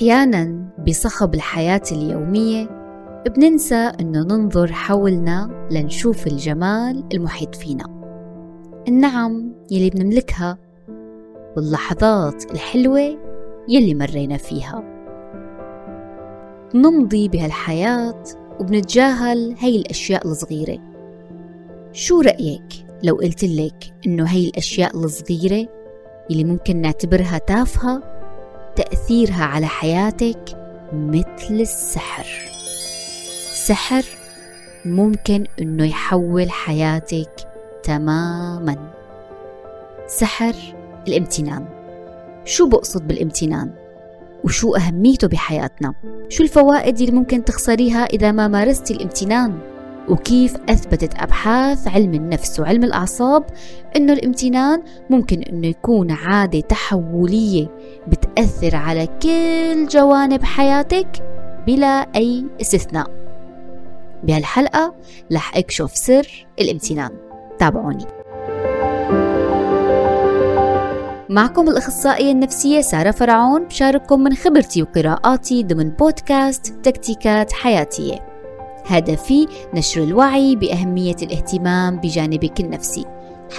أحيانا بصخب الحياة اليومية بننسى إنه ننظر حولنا لنشوف الجمال المحيط فينا. النعم يلي بنملكها واللحظات الحلوة يلي مرينا فيها. نمضي بهالحياة وبنتجاهل هاي الأشياء الصغيرة. شو رأيك لو قلت لك إنه هاي الأشياء الصغيرة اللي ممكن نعتبرها تافهة تأثيرها على حياتك مثل السحر سحر ممكن إنه يحول حياتك تماما سحر الامتنان شو بقصد بالامتنان؟ وشو أهميته بحياتنا؟ شو الفوائد اللي ممكن تخسريها إذا ما مارستي الامتنان؟ وكيف أثبتت أبحاث علم النفس وعلم الأعصاب أنه الامتنان ممكن أنه يكون عادة تحولية بتأثر على كل جوانب حياتك بلا أي استثناء. بهالحلقة رح أكشف سر الامتنان. تابعوني. معكم الأخصائية النفسية سارة فرعون بشارككم من خبرتي وقراءاتي ضمن بودكاست تكتيكات حياتية. هدفي نشر الوعي بأهمية الاهتمام بجانبك النفسي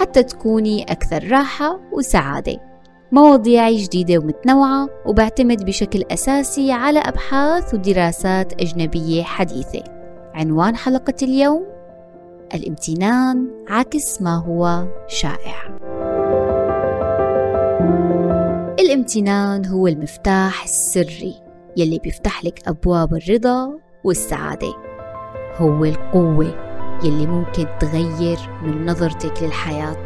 حتى تكوني أكثر راحة وسعادة. مواضيعي جديدة ومتنوعة وبعتمد بشكل أساسي على أبحاث ودراسات أجنبية حديثة. عنوان حلقة اليوم الامتنان عكس ما هو شائع. الامتنان هو المفتاح السري يلي بيفتح لك أبواب الرضا والسعادة. هو القوة يلي ممكن تغير من نظرتك للحياة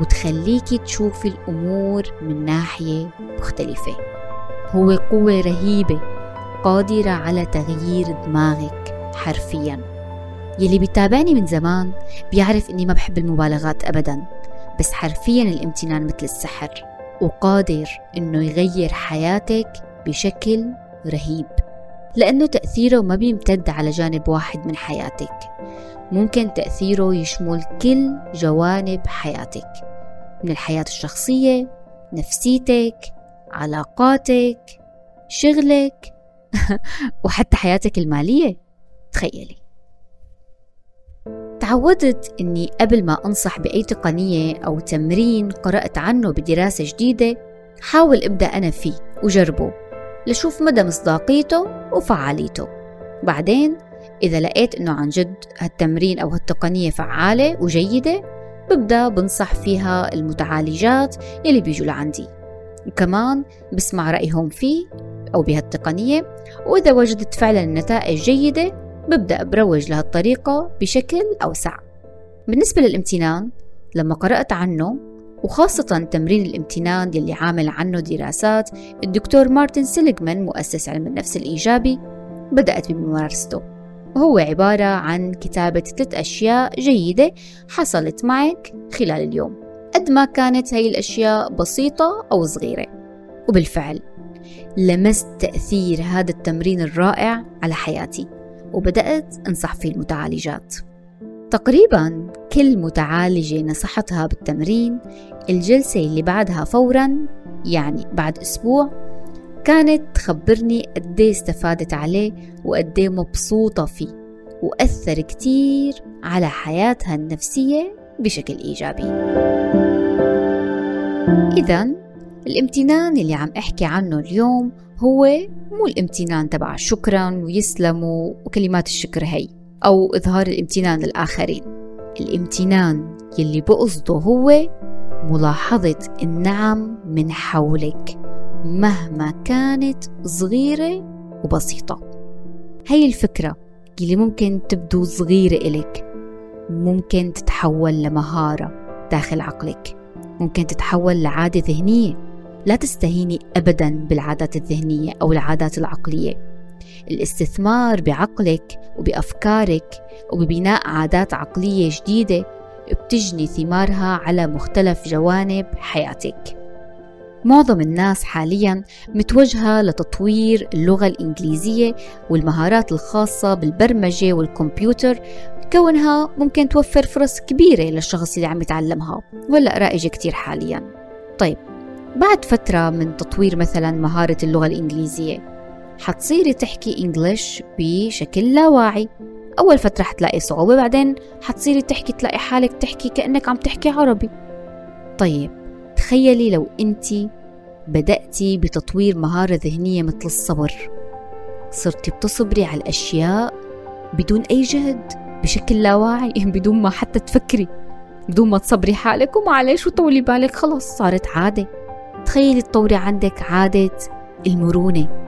وتخليكي تشوفي الأمور من ناحية مختلفة. هو قوة رهيبة قادرة على تغيير دماغك حرفيا. يلي بيتابعني من زمان بيعرف إني ما بحب المبالغات ابدا بس حرفيا الامتنان مثل السحر وقادر إنه يغير حياتك بشكل رهيب. لأنه تأثيره ما بيمتد على جانب واحد من حياتك. ممكن تأثيره يشمل كل جوانب حياتك من الحياة الشخصية نفسيتك علاقاتك شغلك وحتى حياتك المالية. تخيلي. تعودت إني قبل ما أنصح بأي تقنية أو تمرين قرأت عنه بدراسة جديدة حاول أبدأ أنا فيه وجربه. لشوف مدى مصداقيته وفعاليته. بعدين إذا لقيت إنه عن جد هالتمرين أو هالتقنية فعالة وجيدة ببدأ بنصح فيها المتعالجات يلي بيجوا لعندي. وكمان بسمع رأيهم فيه أو بهالتقنية وإذا وجدت فعلا النتائج جيدة ببدأ بروج لهالطريقة بشكل أوسع. بالنسبة للامتنان لما قرأت عنه وخاصة تمرين الامتنان يلي عامل عنه دراسات الدكتور مارتن سيليغمان مؤسس علم النفس الإيجابي بدأت بممارسته. وهو عبارة عن كتابة ثلاث أشياء جيدة حصلت معك خلال اليوم. قد ما كانت هاي الأشياء بسيطة أو صغيرة. وبالفعل لمست تأثير هذا التمرين الرائع على حياتي وبدأت أنصح فيه المتعالجات. تقريبا كل متعالجة نصحتها بالتمرين الجلسة اللي بعدها فورا يعني بعد أسبوع كانت تخبرني قديه استفادت عليه وقديه مبسوطة فيه وأثر كتير على حياتها النفسية بشكل إيجابي. إذا الامتنان اللي عم أحكي عنه اليوم هو مو الامتنان تبع شكرا ويسلموا وكلمات الشكر هي. أو إظهار الامتنان للآخرين الامتنان يلي بقصده هو ملاحظة النعم من حولك مهما كانت صغيرة وبسيطة. هي الفكرة اللي ممكن تبدو صغيرة إلك. ممكن تتحول لمهارة داخل عقلك. ممكن تتحول لعادة ذهنية. لا تستهيني أبدا بالعادات الذهنية أو العادات العقلية. الاستثمار بعقلك وبأفكارك وببناء عادات عقلية جديدة بتجني ثمارها على مختلف جوانب حياتك. معظم الناس حاليا متوجهة لتطوير اللغة الإنجليزية والمهارات الخاصة بالبرمجة والكمبيوتر كونها ممكن توفر فرص كبيرة للشخص اللي عم يتعلمها ولا رائجة كتير حاليا. طيب بعد فترة من تطوير مثلا مهارة اللغة الإنجليزية حتصيري تحكي إنجليش بشكل لا واعي أول فترة حتلاقي صعوبة بعدين حتصيري تحكي تلاقي حالك تحكي كأنك عم تحكي عربي. طيب تخيلي لو أنت بدأتي بتطوير مهارة ذهنية مثل الصبر. صرتي بتصبري على الأشياء بدون أي جهد بشكل لا واعي بدون ما حتى تفكري بدون ما تصبري حالك ومعلش وطولي بالك خلص صارت عادة. تخيلي تطوري عندك عادة المرونة.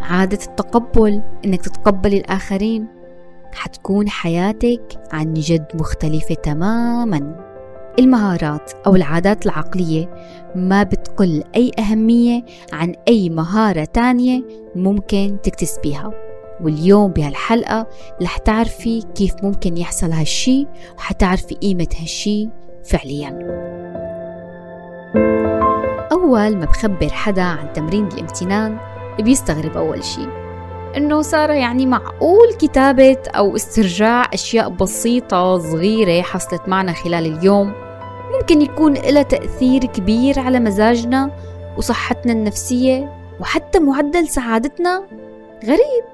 عادة التقبل إنك تتقبلي الآخرين. حتكون حياتك عن جد مختلفة تماما. المهارات أو العادات العقلية ما بتقل أي أهمية عن أي مهارة تانية ممكن تكتسبيها واليوم بهالحلقة رح تعرفي كيف ممكن يحصل هالشي وحتعرفي قيمة هالشي فعليا. أول ما بخبر حدا عن تمرين الامتنان بيستغرب أول شي. إنه سارة يعني معقول كتابة أو استرجاع أشياء بسيطة صغيرة حصلت معنا خلال اليوم؟ ممكن يكون لها تأثير كبير على مزاجنا وصحتنا النفسية وحتى معدل سعادتنا؟ غريب.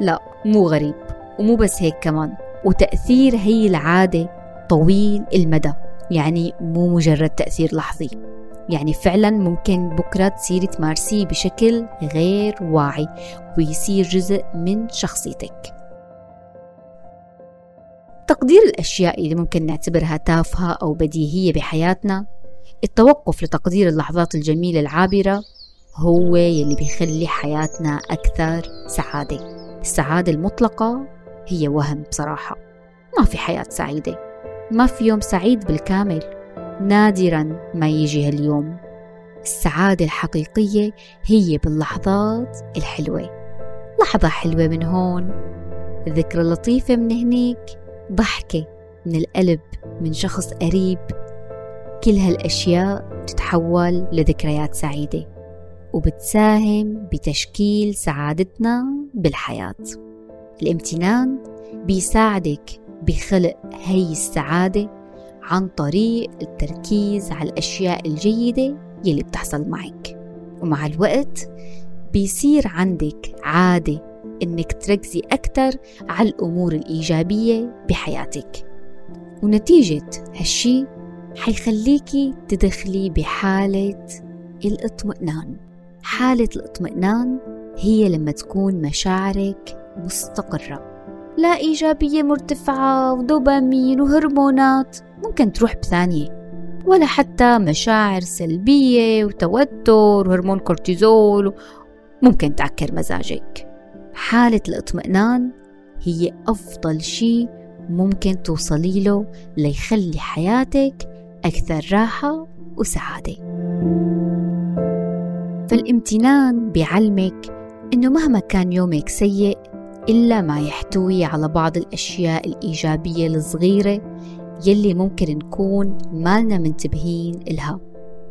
لا مو غريب ومو بس هيك كمان. وتأثير هي العادة طويل المدى يعني مو مجرد تأثير لحظي. يعني فعلا ممكن بكرة تصيري تمارسيه بشكل غير واعي ويصير جزء من شخصيتك. تقدير الأشياء اللي ممكن نعتبرها تافهة أو بديهية بحياتنا التوقف لتقدير اللحظات الجميلة العابرة هو يلي بيخلي حياتنا أكثر سعادة. السعادة المطلقة هي وهم بصراحة. ما في حياة سعيدة. ما في يوم سعيد بالكامل. نادرا ما يجي هاليوم. السعادة الحقيقية هي باللحظات الحلوة. لحظة حلوة من هون. ذكرى لطيفة من هنيك. ضحكة من القلب من شخص قريب. كل هالأشياء بتتحول لذكريات سعيدة وبتساهم بتشكيل سعادتنا بالحياة. الامتنان بيساعدك بخلق هي السعادة عن طريق التركيز على الأشياء الجيدة يلي بتحصل معك. ومع الوقت بيصير عندك عادة إنك تركزي أكثر على الأمور الإيجابية بحياتك. ونتيجة هالشي حيخليكي تدخلي بحالة الاطمئنان. حالة الاطمئنان هي لما تكون مشاعرك مستقرة. لا إيجابية مرتفعة ودوبامين وهرمونات. ممكن تروح بثانية. ولا حتى مشاعر سلبية وتوتر وهرمون كورتيزول. ممكن تعكر مزاجك. حالة الاطمئنان هي أفضل شيء ممكن توصلي له ليخلي حياتك أكثر راحة وسعادة. فالامتنان بيعلمك إنه مهما كان يومك سيء إلا ما يحتوي على بعض الأشياء الإيجابية الصغيرة يلي ممكن نكون مالنا منتبهين إلها.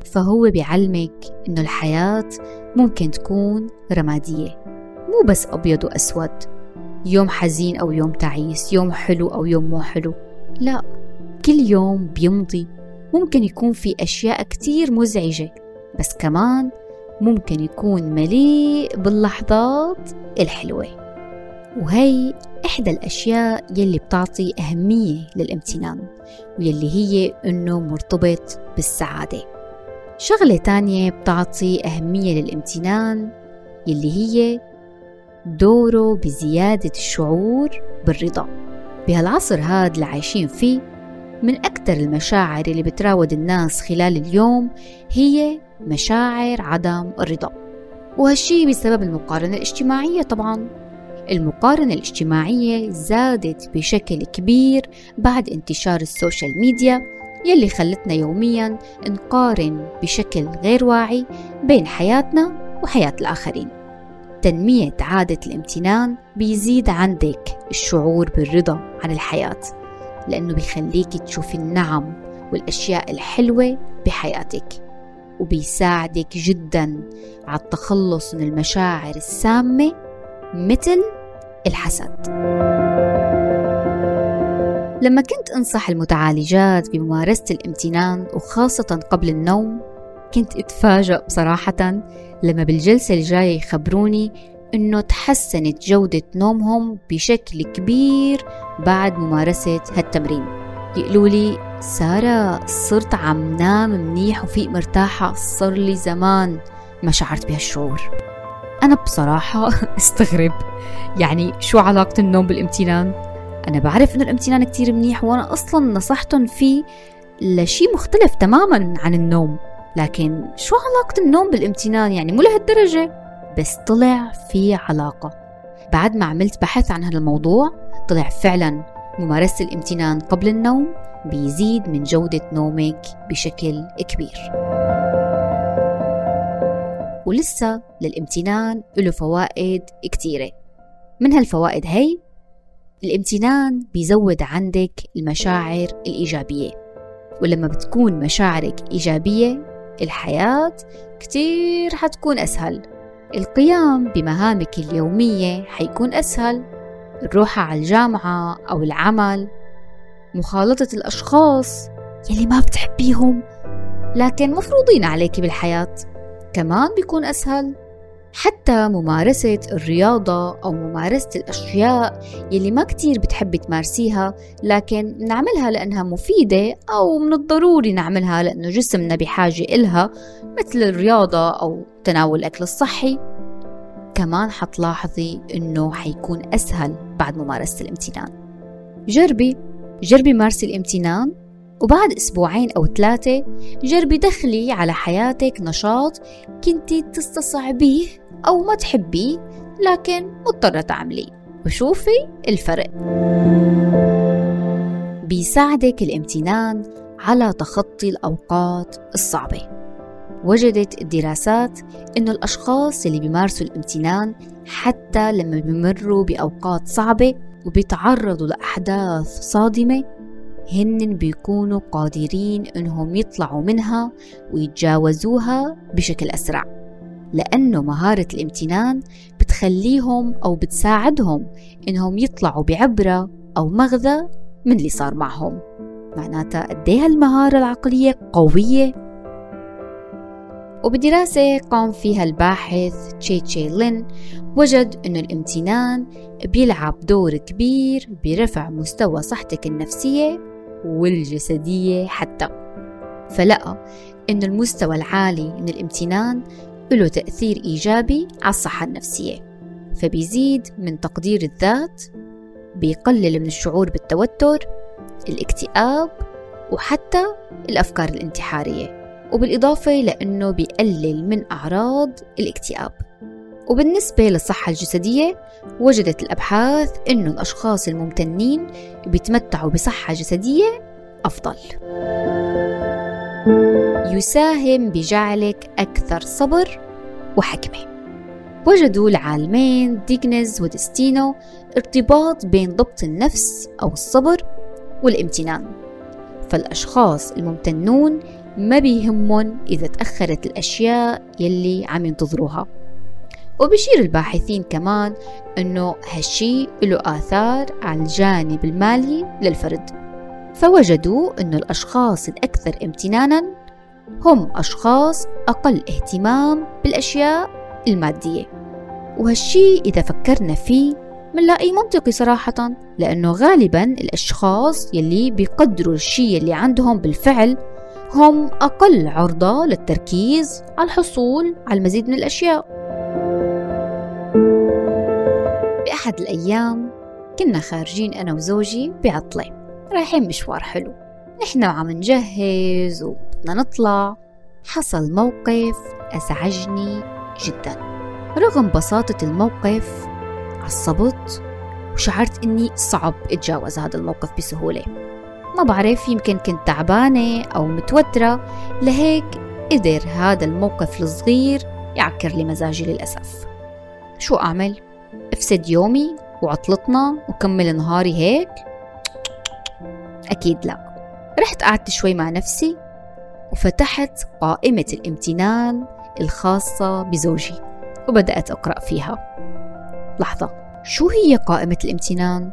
فهو بيعلمك إنه الحياة ممكن تكون رمادية مو بس أبيض وأسود يوم حزين أو يوم تعيس يوم حلو أو يوم مو حلو. لا كل يوم بيمضي. ممكن يكون في أشياء كتير مزعجة بس كمان ممكن يكون مليء باللحظات الحلوة. وهي إحدى الأشياء يلي بتعطي أهمية للامتنان ويلي هي إنه مرتبط بالسعادة. شغلة تانية بتعطي أهمية للامتنان يلي هي دوره بزيادة الشعور بالرضا. بهالعصر هاد اللي عايشين فيه من أكثر المشاعر اللي بتراود الناس خلال اليوم هي مشاعر عدم الرضا. وهالشي بسبب المقارنة الاجتماعية طبعا. المقارنة الاجتماعية زادت بشكل كبير بعد انتشار السوشيال ميديا يلي خلتنا يوميا نقارن بشكل غير واعي بين حياتنا وحياة الآخرين. تنمية عادة الامتنان بيزيد عندك الشعور بالرضا عن الحياة لأنه بيخليك تشوفي النعم والأشياء الحلوة بحياتك وبيساعدك جدا على التخلص من المشاعر السامة مثل الحسد. لما كنت أنصح المتعالجات بممارسة الامتنان وخاصة قبل النوم كنت أتفاجأ بصراحة لما بالجلسة الجاية يخبروني إنه تحسنت جودة نومهم بشكل كبير بعد ممارسة هالتمرين. يقولوا لي سارة صرت عم نام منيح وفيق مرتاحة صار لي زمان ما شعرت بهالشعور. أنا بصراحة استغرب. يعني شو علاقة النوم بالامتنان؟ أنا بعرف إنه الامتنان كتير منيح وأنا أصلا نصحتهم فيه لشي مختلف تماما عن النوم. لكن شو علاقة النوم بالامتنان؟ يعني مو لهالدرجة. بس طلع في علاقة. بعد ما عملت بحث عن هذا الموضوع طلع فعلا ممارسة الامتنان قبل النوم بيزيد من جودة نومك بشكل كبير. ولسه للامتنان له فوائد كتيرة. من هالفوائد هي؟ الامتنان بيزود عندك المشاعر الإيجابية ولما بتكون مشاعرك إيجابية الحياة كتير حتكون أسهل. القيام بمهامك اليومية حيكون أسهل الروحة على الجامعة أو العمل مخالطة الأشخاص يلي ما بتحبيهم لكن مفروضين عليك بالحياة. كمان بيكون أسهل. حتى ممارسة الرياضة أو ممارسة الأشياء يلي ما كتير بتحبي تمارسيها لكن نعملها لأنها مفيدة أو من الضروري نعملها لأنه جسمنا بحاجة إلها مثل الرياضة أو تناول الأكل الصحي. كمان حتلاحظي إنه حيكون أسهل بعد ممارسة الامتنان. جربي جربي مارسي الامتنان. وبعد أسبوعين أو ثلاثة جربي دخلي على حياتك نشاط كنتي تستصعبيه أو ما تحبيه لكن مضطرة تعمليه. وشوفي الفرق. بيساعدك الامتنان على تخطي الأوقات الصعبة. وجدت الدراسات إنه الأشخاص اللي بيمارسوا الامتنان حتى لما بيمروا بأوقات صعبة وبيتعرضوا لأحداث صادمة هن بيكونوا قادرين إنهم يطلعوا منها ويتجاوزوها بشكل أسرع لأنه مهارة الامتنان بتخليهم أو بتساعدهم إنهم يطلعوا بعبرة أو مغزى من اللي صار معهم. معناتها قد إيه هالمهارة العقلية قوية؟ وبدراسة قام فيها الباحث تشي تشي لين وجد أن الامتنان بيلعب دور كبير برفع مستوى صحتك النفسية والجسدية حتى. فلقى أن المستوى العالي من الامتنان له تأثير إيجابي على الصحة النفسية فبيزيد من تقدير الذات بيقلل من الشعور بالتوتر الاكتئاب وحتى الأفكار الانتحارية وبالإضافة لأنه بيقلل من أعراض الاكتئاب. وبالنسبة للصحة الجسدية وجدت الأبحاث أنه الأشخاص الممتنين بيتمتعوا بصحة جسدية أفضل. يساهم بجعلك أكثر صبر وحكمة. وجدوا العالمين ديغنز وديستينو ارتباط بين ضبط النفس أو الصبر والامتنان. فالأشخاص الممتنون ما بيهمهم إذا تأخرت الأشياء يلي عم ينتظروها. وبشير الباحثين كمان أنه هالشي له آثار على الجانب المالي للفرد. فوجدوا أنه الأشخاص الأكثر امتنانا هم أشخاص أقل اهتمام بالأشياء المادية. وهالشي إذا فكرنا فيه منلاقي منطقي صراحة لأنه غالبا الأشخاص يلي بيقدروا الشي اللي عندهم بالفعل هم أقل عرضة للتركيز على الحصول على المزيد من الأشياء. بأحد الأيام كنا خارجين أنا وزوجي بعطلة. رايحين مشوار حلو. نحن وعم نجهز وبدنا نطلع. حصل موقف أزعجني جدا. رغم بساطة الموقف عصبت وشعرت إني صعب أتجاوز هذا الموقف بسهولة. ما بعرف يمكن كنت تعبانة أو متوترة. لهيك قدر هذا الموقف الصغير يعكر لي مزاجي للأسف. شو أعمل؟ أفسد يومي وعطلتنا وكمل نهاري هيك؟ أكيد لا رحت قعدت شوي مع نفسي وفتحت قائمة الامتنان الخاصة بزوجي وبدأت أقرأ فيها لحظة شو هي قائمة الامتنان؟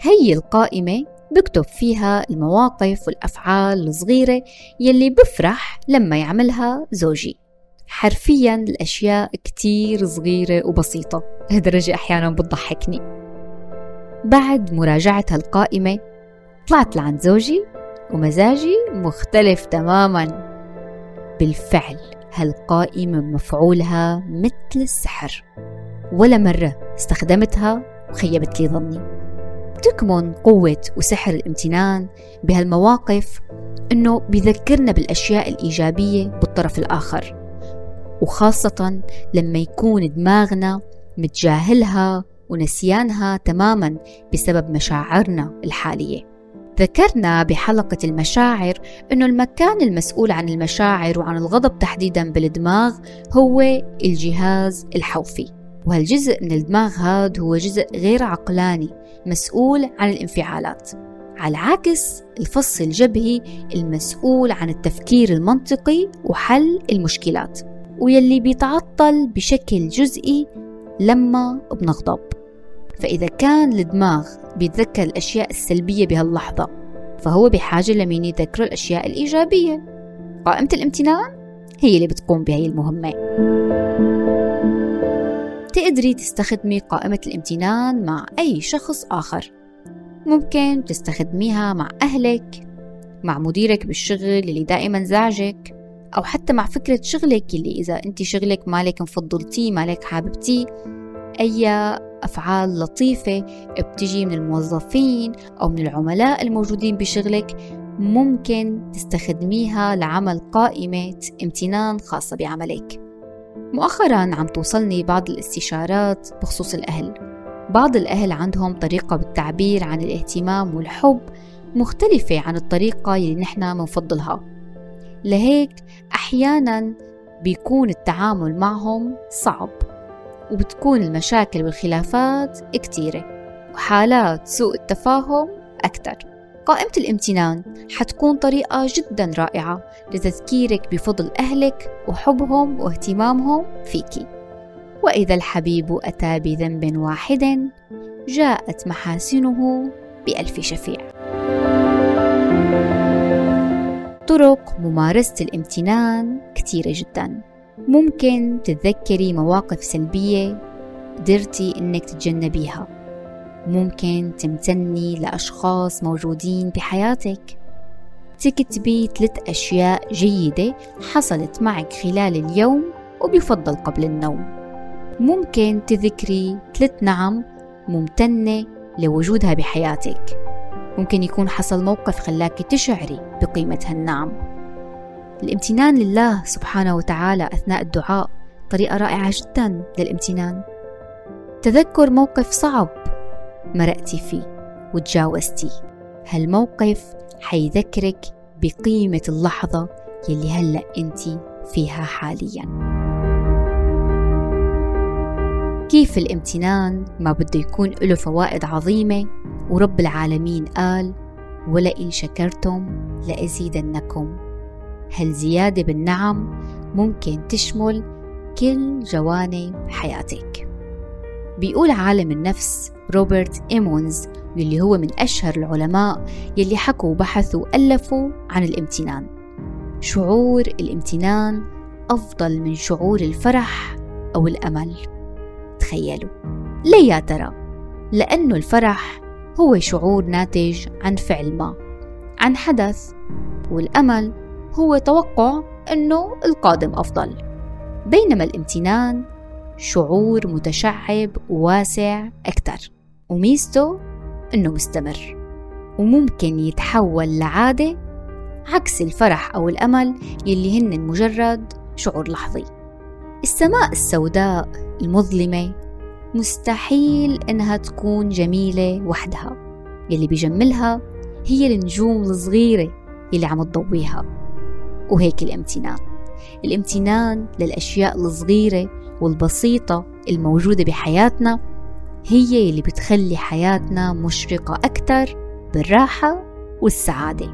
هي القائمة بكتب فيها المواقف والأفعال الصغيرة يلي بفرح لما يعملها زوجي حرفيا الأشياء كتير صغيرة وبسيطة. لهالدرجة أحيانا بتضحكني. بعد مراجعة هالقائمة طلعت لعند زوجي ومزاجي مختلف تماما. بالفعل هالقائمة مفعولها مثل السحر. ولا مرة استخدمتها وخيبت لي ظني. تكمن قوة وسحر الامتنان بهالمواقف إنه بيذكرنا بالأشياء الإيجابية بالطرف الآخر. وخاصة لما يكون دماغنا متجاهلها ونسيانها تماما بسبب مشاعرنا الحالية. ذكرنا بحلقة المشاعر أنه المكان المسؤول عن المشاعر وعن الغضب تحديدا بالدماغ هو الجهاز الحوفي. وهالجزء من الدماغ هذا هو جزء غير عقلاني مسؤول عن الانفعالات. على عكس الفص الجبهي المسؤول عن التفكير المنطقي وحل المشكلات. ويلي بيتعطل بشكل جزئي لما بنغضب فإذا كان الدماغ بيتذكر الأشياء السلبية بهاللحظة فهو بحاجة لمين يذكر الأشياء الإيجابية. قائمة الامتنان هي اللي بتقوم بهي المهمة. تقدري تستخدمي قائمة الامتنان مع أي شخص آخر. ممكن تستخدميها مع أهلك مع مديرك بالشغل اللي دائما زعجك. أو حتى مع فكرة شغلك اللي إذا أنت شغلك مالك مفضلتيه مالك حاببتيه أي أفعال لطيفة بتجي من الموظفين أو من العملاء الموجودين بشغلك ممكن تستخدميها لعمل قائمة امتنان خاصة بعملك. مؤخرا عم توصلني بعض الاستشارات بخصوص الأهل. بعض الأهل عندهم طريقة بالتعبير عن الاهتمام والحب مختلفة عن الطريقة اللي نحن منفضلها لهيك أحيانا بيكون التعامل معهم صعب وبتكون المشاكل والخلافات كتيرة وحالات سوء التفاهم أكثر قائمة الامتنان حتكون طريقة جدا رائعة لتذكيرك بفضل أهلك وحبهم واهتمامهم فيكي وإذا الحبيب أتى بذنب واحد جاءت محاسنه بألف شفيع. طرق ممارسة الامتنان كثيرة جدا. ممكن تتذكري مواقف سلبية قدرتي إنك تتجنبيها. ممكن تمتني لأشخاص موجودين بحياتك تكتبي ثلاث أشياء جيدة حصلت معك خلال اليوم وبيفضل قبل النوم. ممكن تذكري ثلاث نعم ممتنة لوجودها بحياتك. ممكن يكون حصل موقف خلاك تشعري بقيمة هالنعم الامتنان لله سبحانه وتعالى أثناء الدعاء طريقة رائعة جدا للامتنان. تذكر موقف صعب مرقتي فيه وتجاوزتي هالموقف حيذكرك بقيمة اللحظة يلي هلأ أنت فيها حاليا؟ كيف الامتنان؟ ما بده يكون له فوائد عظيمة. ورب العالمين قال ولئن شكرتم لأزيدنكم. هالزيادة بالنعم ممكن تشمل كل جوانب حياتك؟ بيقول عالم النفس روبرت إيمونز واللي هو من أشهر العلماء يلي حكوا وبحثوا وألفوا عن الامتنان. شعور الامتنان أفضل من شعور الفرح أو الأمل. تخيلوا ليه يا ترى؟ لأنه الفرح هو شعور ناتج عن فعل ما عن حدث والأمل هو توقع أنه القادم أفضل. بينما الامتنان شعور متشعب وواسع أكثر. وميزته أنه مستمر وممكن يتحول لعادة عكس الفرح أو الأمل يلي هن مجرد شعور لحظي. السماء السوداء المظلمة مستحيل إنها تكون جميلة وحدها. يلي بيجملها هي النجوم الصغيرة يلي عم تضويها. وهيك الامتنان. الامتنان للأشياء الصغيرة والبسيطة الموجودة بحياتنا هي اللي بتخلي حياتنا مشرقة أكثر بالراحة والسعادة.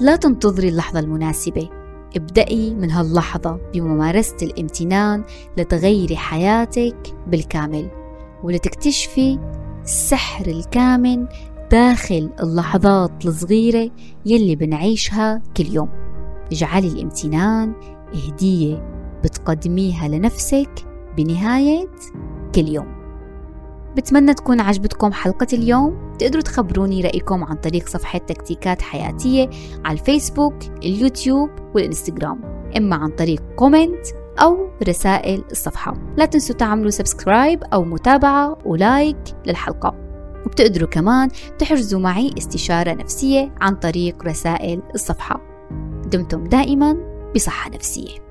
لا تنتظري اللحظة المناسبة. ابدأي من هاللحظة بممارسة الامتنان لتغيري حياتك بالكامل ولتكتشفي السحر الكامن داخل اللحظات الصغيرة يلي بنعيشها كل يوم. اجعلي الامتنان هدية بتقدميها لنفسك بنهاية كل يوم. بتمنى تكون عجبتكم حلقة اليوم. تقدروا تخبروني رأيكم عن طريق صفحة تكتيكات حياتية على الفيسبوك اليوتيوب والإنستغرام. إما عن طريق comment أو رسائل الصفحة. لا تنسوا تعملوا subscribe أو متابعة و like للحلقة. وبتقدروا كمان تحجزوا معي استشارة نفسية عن طريق رسائل الصفحة. دمتم دائما بصحة نفسية.